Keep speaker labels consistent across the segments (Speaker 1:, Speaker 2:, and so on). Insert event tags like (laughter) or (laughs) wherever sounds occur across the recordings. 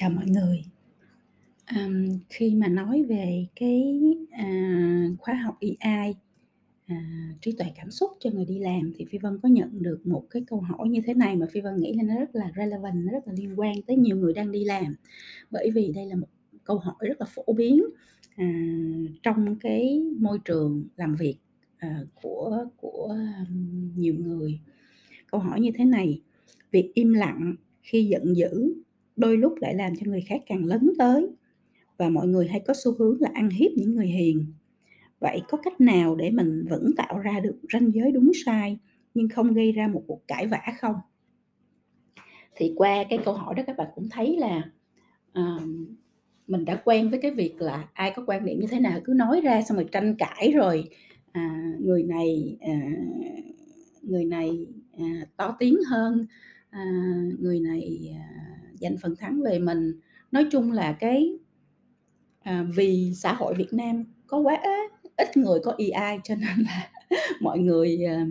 Speaker 1: Chào mọi người. à, khi mà nói về cái, à, khóa học AI, à, trí tuệ cảm xúc cho người đi làm thì Phi Vân có nhận được một cái câu hỏi như thế này mà Phi Vân nghĩ là nó rất là relevant, nó rất là liên quan tới nhiều người đang đi làm. Bởi vì đây là một câu hỏi rất là phổ biến, à, trong cái môi trường làm việc, à, của của, nhiều người. Câu hỏi như thế này: "Việc im lặng khi giận dữ đôi lúc lại làm cho người khác càng lấn tới và mọi người hay có xu hướng là ăn hiếp những người hiền. Vậy có cách nào để mình vẫn tạo ra được ranh giới đúng sai nhưng không gây ra một cuộc cãi vã không? Thì qua cái câu hỏi đó các bạn cũng thấy là, uh, mình đã quen với cái việc là ai có quan điểm như thế nào cứ nói ra xong rồi tranh cãi rồi, à, người này, à, người này, à, to tiếng hơn, à, người này, à, giành phần thắng về mình. Nói chung là cái à, vì xã hội Việt Nam có quá ít người có AI cho nên là (laughs) mọi người, à,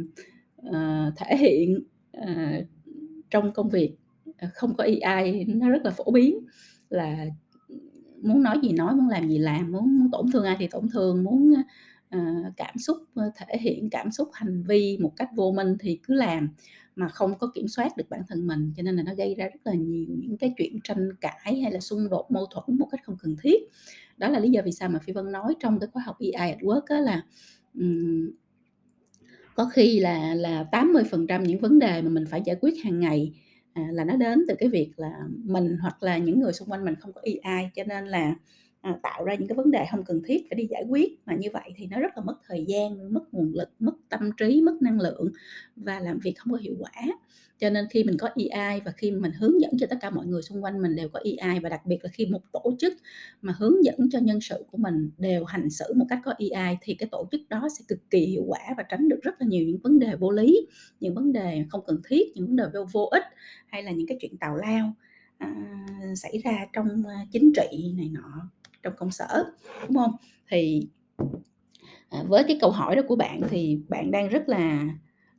Speaker 1: à, thể hiện, à, trong công việc, à, không có AI nó rất là phổ biến, là muốn nói gì nói, muốn làm gì làm, muốn muốn tổn thương ai thì tổn thương, muốn, ờ, cảm xúc, thể hiện cảm xúc, hành vi một cách vô minh thì cứ làm mà không có kiểm soát được bản thân mình, cho nên là nó gây ra rất là nhiều những cái chuyện tranh cãi hay là xung đột mâu thuẫn một cách không cần thiết. Đó là lý do vì sao mà Phi Vân nói trong cái khóa học AI at Work á là, um, có khi là là 80% những vấn đề mà mình phải giải quyết hàng ngày, à, là nó đến từ cái việc là mình hoặc là những người xung quanh mình không có AI cho nên là, à, tạo ra những cái vấn đề không cần thiết phải đi giải quyết, mà như vậy thì nó rất là mất thời gian, mất nguồn lực, mất tâm trí, mất năng lượng và làm việc không có hiệu quả. Cho nên khi mình có EI và khi mình hướng dẫn cho tất cả mọi người xung quanh mình đều có EI và đặc biệt là khi một tổ chức mà hướng dẫn cho nhân sự của mình đều hành xử một cách có EI thì cái tổ chức đó sẽ cực kỳ hiệu quả và tránh được rất là nhiều những vấn đề vô lý, những vấn đề không cần thiết, những vấn đề vô vô ích hay là những cái chuyện tào lao, à, xảy ra trong, à, chính trị này nọ, trong công sở, đúng không? Thì, à, với cái câu hỏi đó của bạn thì bạn đang rất là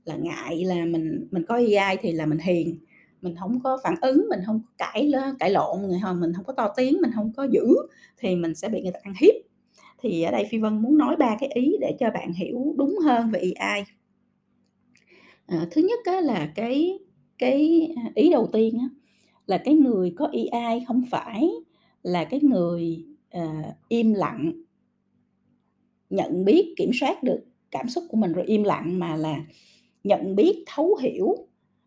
Speaker 1: là ngại là mình mình có AI thì là mình hiền, mình không có phản ứng, mình hông cãi cãi lộn, người hơn mình không có to tiếng, mình không có dữ thì mình sẽ bị người ta ăn hiếp. Thì ở đây Phi Vân muốn nói ba cái ý để cho bạn hiểu đúng hơn về AI À, thứ nhất á là cái cái, ý đầu tiên á là cái người có AI không phải là cái người, uh, im lặng nhận biết, kiểm soát được cảm xúc của mình rồi im lặng, mà là nhận biết, thấu hiểu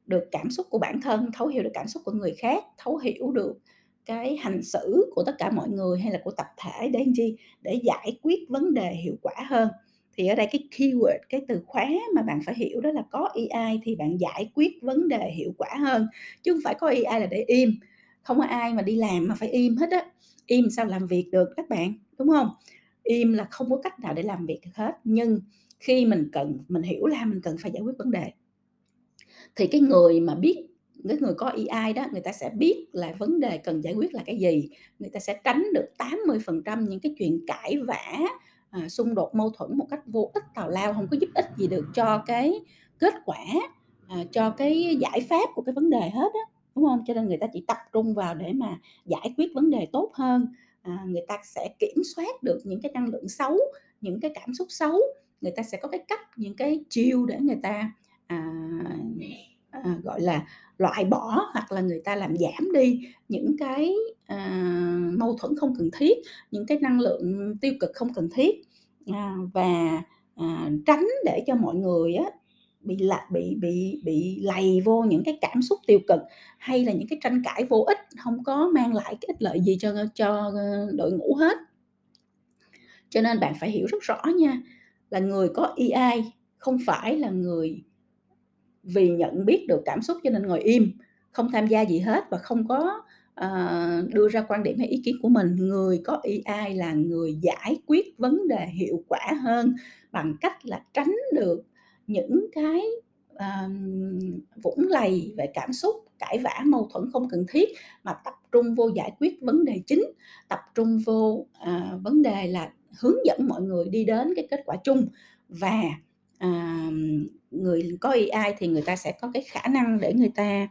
Speaker 1: được cảm xúc của bản thân, thấu hiểu được cảm xúc của người khác, thấu hiểu được cái hành xử của tất cả mọi người hay là của tập thể để làm chi? Để giải quyết vấn đề hiệu quả hơn. Thì ở đây cái keyword, cái từ khóa mà bạn phải hiểu đó là có AI thì bạn giải quyết vấn đề hiệu quả hơn, chứ không phải có AI là để im. Không có ai mà đi làm mà phải im hết á, im sao làm việc được các bạn, đúng không? Im là không có cách nào để làm việc hết, nhưng khi mình cần mình hiểu là mình cần phải giải quyết vấn đề. Thì cái người mà biết cái người có AI đó, người ta sẽ biết là vấn đề cần giải quyết là cái gì, người ta sẽ tránh được 80% những cái chuyện cãi vã, à, xung đột mâu thuẫn một cách vô ích, tào lao, không có giúp ích gì được cho cái kết quả, à, cho cái giải pháp của cái vấn đề hết á, đúng không? Cho nên người ta chỉ tập trung vào để mà giải quyết vấn đề tốt hơn, à, người ta sẽ kiểm soát được những cái năng lượng xấu, những cái cảm xúc xấu, người ta sẽ có cái cách, những cái chiêu để người ta, à, à, gọi là, loại bỏ hoặc là người ta làm giảm đi những cái, à, mâu thuẫn không cần thiết, những cái năng lượng tiêu cực không cần thiết, à, và, à, tránh để cho mọi người á bị là bị bị bị lầy vô những cái cảm xúc tiêu cực, hay là những cái tranh cãi vô ích, không có mang lại cái ích lợi gì cho cho, ờ, đội ngũ hết. Cho nên bạn phải hiểu rất rõ nha, là người có EI không phải là người vì nhận biết được cảm xúc cho nên ngồi im, không tham gia gì hết và không có, uh, đưa ra quan điểm hay ý kiến của mình. Người có EI là người giải quyết vấn đề hiệu quả hơn bằng cách là tránh được những cái, ờm, vũng lầy về cảm xúc, cãi vã, mâu thuẫn không cần thiết, mà tập trung vô giải quyết vấn đề chính, tập trung vô, à, vấn đề là hướng dẫn mọi người đi đến cái kết quả chung. Và, à, người có AI thì người ta sẽ có cái khả năng để người ta,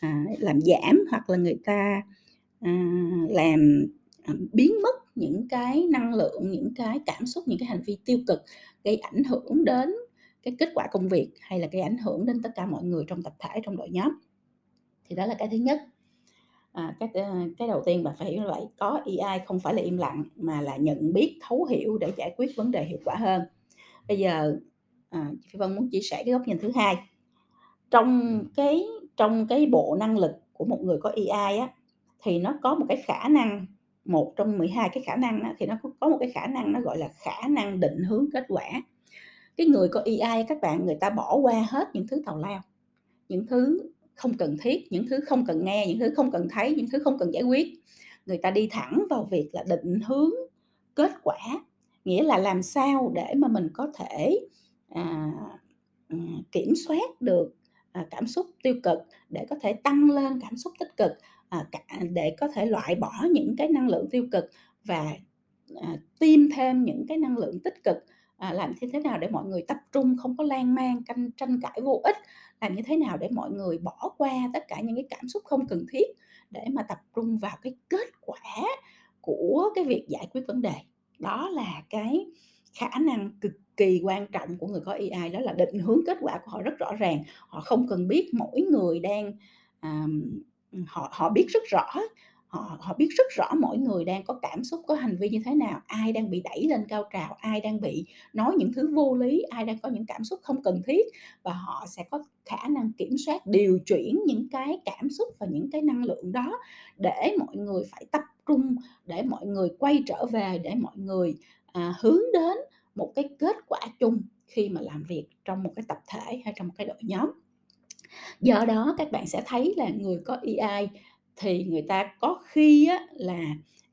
Speaker 1: à, làm giảm hoặc là người ta, à, làm, à, biến mất những cái năng lượng, những cái cảm xúc, những cái hành vi tiêu cực gây ảnh hưởng đến cái kết quả công việc hay là cái ảnh hưởng đến tất cả mọi người trong tập thể, trong đội nhóm. Thì đó là cái thứ nhất. À, cái, ờ, cái đầu tiên bạn phải hiểu vậy, có AI không phải là im lặng mà là nhận biết, thấu hiểu để giải quyết vấn đề hiệu quả hơn. Bây giờ, à, Phi Vân muốn chia sẻ cái góc nhìn thứ hai. Trong cái trong cái bộ năng lực của một người có AI á, thì nó có một cái khả năng, một trong 12 cái khả năng á, thì nó có một cái khả năng nó gọi là khả năng định hướng kết quả. Cái người có EI các bạn, người ta bỏ qua hết những thứ tào lao, những thứ không cần thiết, những thứ không cần nghe, những thứ không cần thấy, những thứ không cần giải quyết. Người ta đi thẳng vào việc là định hướng kết quả, nghĩa là làm sao để mà mình có thể, à, ừ, kiểm soát được, à, cảm xúc tiêu cực, để có thể tăng lên cảm xúc tích cực, à, để có thể loại bỏ những cái năng lượng tiêu cực và, à, tiêm thêm những cái năng lượng tích cực. À, làm như thế nào để mọi người tập trung, không có lan man, canh tranh cãi vô ích, làm như thế nào để mọi người bỏ qua tất cả những cái cảm xúc không cần thiết để mà tập trung vào cái kết quả của cái việc giải quyết vấn đề. Đó là cái khả năng cực kỳ quan trọng của người có AI đó là định hướng kết quả của họ rất rõ ràng. Họ không cần biết mỗi người đang, à, họ họ biết rất rõ, họ họ biết rất rõ mỗi người đang có cảm xúc, có hành vi như thế nào, ai đang bị đẩy lên cao trào, ai đang bị nói những thứ vô lý, ai đang có những cảm xúc không cần thiết và họ sẽ có khả năng kiểm soát, điều chuyển những cái cảm xúc và những cái năng lượng đó để mọi người phải tập trung, để mọi người quay trở về, để mọi người, à, hướng đến một cái kết quả chung khi mà làm việc trong một cái tập thể hay trong một cái đội nhóm. Do đó các bạn sẽ thấy là người có EI thì người ta có khi á là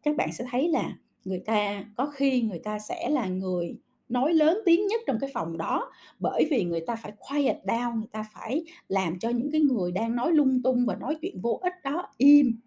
Speaker 1: các bạn sẽ thấy là người ta có khi người ta sẽ là người nói lớn tiếng nhất trong cái phòng đó, bởi vì người ta phải quiet down, người ta phải làm cho những cái người đang nói lung tung và nói chuyện vô ích đó im,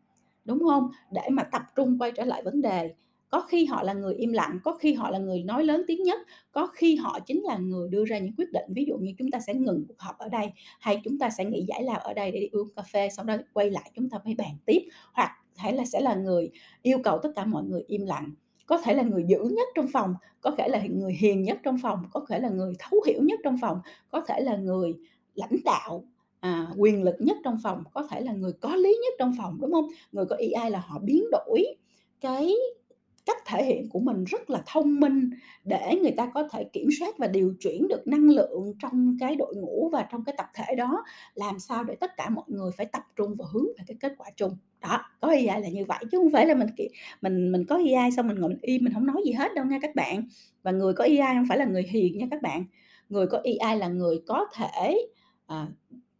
Speaker 1: đúng không Để mà tập trung quay trở lại vấn đề. Có khi họ là người im lặng, có khi họ là người nói lớn tiếng nhất, có khi họ chính là người đưa ra những quyết định, ví dụ như chúng ta sẽ ngừng cuộc họp ở đây, hay chúng ta sẽ nghỉ giải lao ở đây để đi uống cà phê, sau đó quay lại chúng ta mới bàn tiếp, hoặc thể là sẽ là người yêu cầu tất cả mọi người im lặng. Có thể là người dữ nhất trong phòng, có thể là người hiền nhất trong phòng, có thể là người thấu hiểu nhất trong phòng, có thể là người lãnh đạo, à, quyền lực nhất trong phòng, có thể là người có lý nhất trong phòng, đúng không? Người có ai là họ biến đổi cái cách thể hiện của mình rất là thông minh để người ta có thể kiểm soát và điều chuyển được năng lượng trong cái đội ngũ và trong cái tập thể đó, làm sao để tất cả mọi người phải tập trung và hướng về cái kết quả chung. Đó, có AI là như vậy chứ không phải là mình, mình mình có AI xong mình ngồi mình im mình không nói gì hết đâu nha các bạn. Và người có AI không phải là người hiền nha các bạn, người có AI là người có thể, à,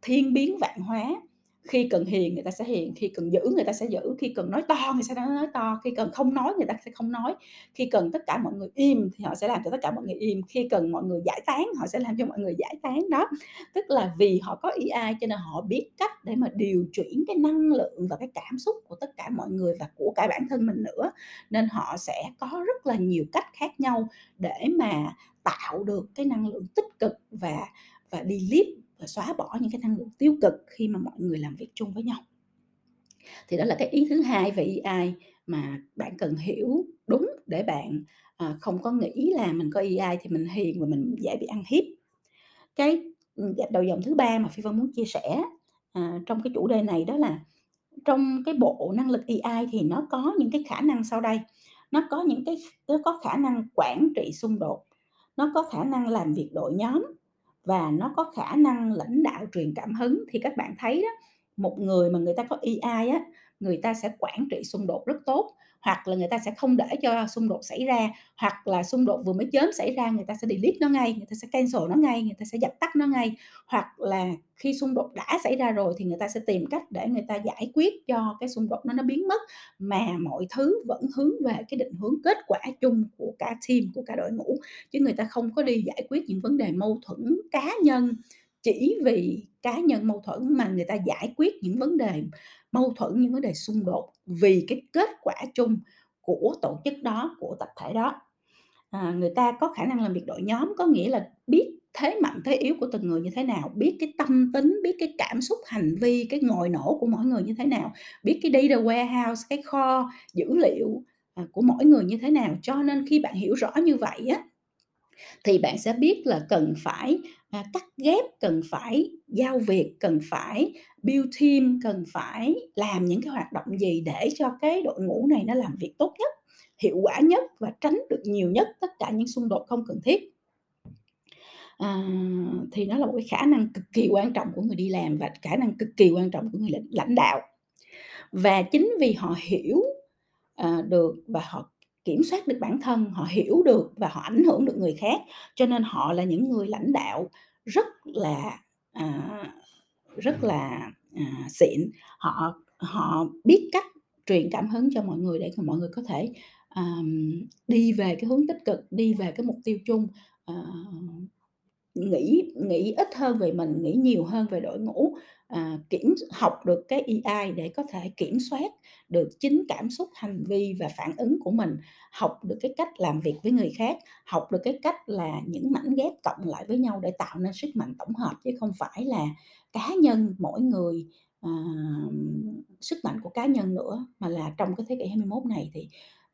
Speaker 1: thiên biến vạn hóa, khi cần hiền người ta sẽ hiền, khi cần giữ người ta sẽ giữ, khi cần nói to người sẽ nói to, khi cần không nói người ta sẽ không nói, khi cần tất cả mọi người im thì họ sẽ làm cho tất cả mọi người im, khi cần mọi người giải tán họ sẽ làm cho mọi người giải tán. Đó, tức là vì họ có AI cho nên họ biết cách để mà điều chuyển cái năng lượng và cái cảm xúc của tất cả mọi người và của cả bản thân mình nữa, nên họ sẽ có rất là nhiều cách khác nhau để mà tạo được cái năng lượng tích cực và và đi lift và xóa bỏ những cái năng lượng tiêu cực khi mà mọi người làm việc chung với nhau. Thì đó là cái ý thứ hai về EI mà bạn cần hiểu đúng để bạn, à, không có nghĩ là mình có EI thì mình hiền và mình dễ bị ăn hiếp. Cái, ừ, đầu dòng thứ ba mà Phi Vân muốn chia sẻ, à, trong cái chủ đề này đó là trong cái bộ năng lực AI thì nó có những cái khả năng sau đây, nó có những cái nó có khả năng quản trị xung đột, nó có khả năng làm việc đội nhóm và nó có khả năng lãnh đạo truyền cảm hứng. Thì các bạn thấy đó, một người mà người ta có EI á, người ta sẽ quản trị xung đột rất tốt, hoặc là người ta sẽ không để cho xung đột xảy ra, hoặc là xung đột vừa mới chớm xảy ra người ta sẽ delete nó ngay, người ta sẽ cancel nó ngay, người ta sẽ dập tắt nó ngay. Hoặc là khi xung đột đã xảy ra rồi thì người ta sẽ tìm cách để người ta giải quyết cho cái xung đột nó nó biến mất, mà mọi thứ vẫn hướng về cái định hướng kết quả chung của cả team, của cả đội ngũ, chứ người ta không có đi giải quyết những vấn đề mâu thuẫn cá nhân chỉ vì cá nhân mâu thuẫn, mà người ta giải quyết những vấn đề mâu thuẫn, những vấn đề xung đột vì cái kết quả chung của tổ chức đó, của tập thể đó. À, người ta có khả năng làm việc đội nhóm, có nghĩa là biết thế mạnh, thế yếu của từng người như thế nào, biết cái tâm tính, biết cái cảm xúc, hành vi, cái ngòi nổ của mỗi người như thế nào, biết cái data warehouse, cái kho dữ liệu, à, của mỗi người như thế nào. Cho nên khi bạn hiểu rõ như vậy á, thì bạn sẽ biết là cần phải, à, cắt ghép, cần phải giao việc, cần phải build team, cần phải làm những cái hoạt động gì để cho cái đội ngũ này nó làm việc tốt nhất, hiệu quả nhất và tránh được nhiều nhất tất cả những xung đột không cần thiết. À, thì nó là một cái khả năng cực kỳ quan trọng của người đi làm và khả năng cực kỳ quan trọng của người lãnh đạo. Và chính vì họ hiểu, à, được và họ kiểm soát được bản thân, họ hiểu được và họ ảnh hưởng được người khác, cho nên họ là những người lãnh đạo rất là, à, rất là, à, xịn. Họ họ biết cách truyền cảm hứng cho mọi người để mọi người có thể, ờm, đi về cái hướng tích cực, đi về cái mục tiêu chung, ờ, nghĩ nghĩ ít hơn về mình, nghĩ nhiều hơn về đội ngũ, à, kiểm học được cái AI để có thể kiểm soát được chính cảm xúc, hành vi và phản ứng của mình, học được cái cách làm việc với người khác, học được cái cách là những mảnh ghép cộng lại với nhau để tạo nên sức mạnh tổng hợp chứ không phải là cá nhân mỗi người, à, sức mạnh của cá nhân nữa, mà là trong cái thế kỷ 21 này thì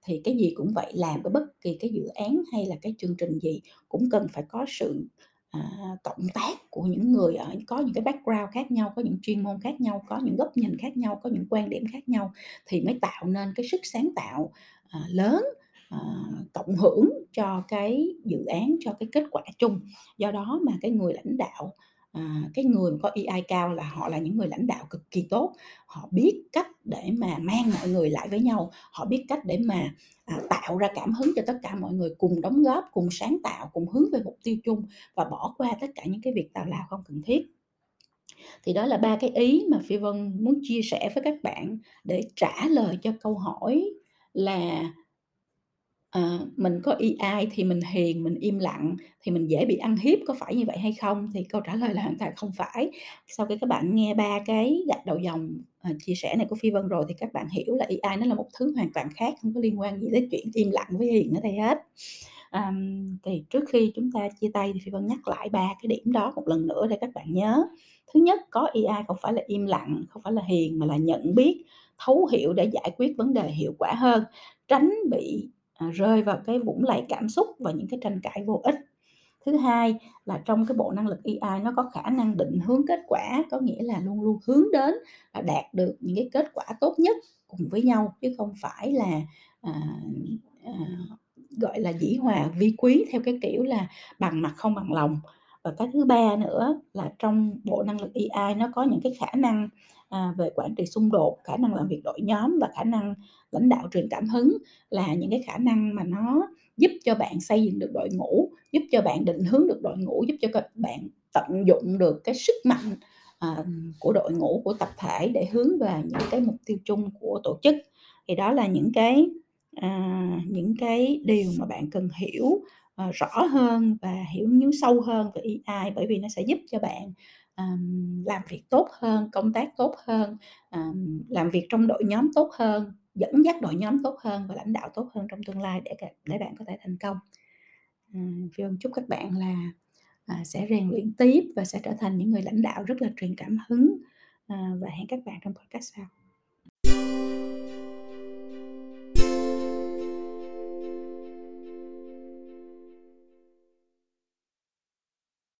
Speaker 1: thì cái gì cũng vậy, làm với bất kỳ cái dự án hay là cái chương trình gì cũng cần phải có sự, à, cộng tác của những người ở có những cái background khác nhau, có những chuyên môn khác nhau, có những góc nhìn khác nhau, có những quan điểm khác nhau thì mới tạo nên cái sức sáng tạo, à, lớn, à, cộng hưởng cho cái dự án, cho cái kết quả chung. Do đó mà cái người lãnh đạo, à, cái người mà có EI cao là họ là những người lãnh đạo cực kỳ tốt, họ biết cách để mà mang mọi người lại với nhau, họ biết cách để mà, à, tạo ra cảm hứng cho tất cả mọi người cùng đóng góp, cùng sáng tạo, cùng hướng về mục tiêu chung và bỏ qua tất cả những cái việc tào lao không cần thiết. Thì đó là ba cái ý mà Phi Vân muốn chia sẻ với các bạn để trả lời cho câu hỏi là Ờ, mình có AI thì mình hiền, mình im lặng thì mình dễ bị ăn hiếp, có phải như vậy hay không? Thì câu trả lời là hoàn toàn không phải. Sau khi các bạn nghe ba cái gạch đầu dòng, ờ, chia sẻ này của Phi Vân rồi thì các bạn hiểu là AI nó là một thứ hoàn toàn khác, không có liên quan gì tới chuyện im lặng với hiền ở đây hết. Ờm, thì trước khi chúng ta chia tay thì Phi Vân nhắc lại ba cái điểm đó một lần nữa để các bạn nhớ. Thứ nhất, có AI không phải là im lặng, không phải là hiền mà là nhận biết, thấu hiểu để giải quyết vấn đề hiệu quả hơn, tránh bị à, rơi vào cái vũng lầy cảm xúc và những cái tranh cãi vô ích. Thứ hai là trong cái bộ năng lực AI nó có khả năng định hướng kết quả, có nghĩa là luôn luôn hướng đến là đạt được những cái kết quả tốt nhất cùng với nhau chứ không phải là à, à, gọi là dĩ hòa vi quý theo cái kiểu là bằng mặt không bằng lòng và cái thứ ba nữa là trong bộ năng lực AI nó có những cái khả năng à, về quản trị xung đột khả năng làm việc đội nhóm và khả năng lãnh đạo truyền cảm hứng là những cái khả năng mà nó giúp cho bạn xây dựng được đội ngũ giúp cho bạn định hướng được đội ngũ giúp cho các bạn tận dụng được cái sức mạnh à, của đội ngũ của tập thể để hướng về những cái mục tiêu chung của tổ chức. Thì đó là những cái à, những cái điều mà bạn cần hiểu à, rõ hơn và hiểu những sâu hơn về AI bởi vì nó sẽ giúp cho bạn um, làm việc tốt hơn công tác tốt hơn um, làm việc trong đội nhóm tốt hơn dẫn dắt đội nhóm tốt hơn và lãnh đạo tốt hơn trong tương lai để để bạn có thể thành công. Um, Phi chúc các bạn là uh, sẽ rèn luyện tiếp và sẽ trở thành những người lãnh đạo rất là truyền cảm hứng uh, và hẹn các bạn trong podcast sau.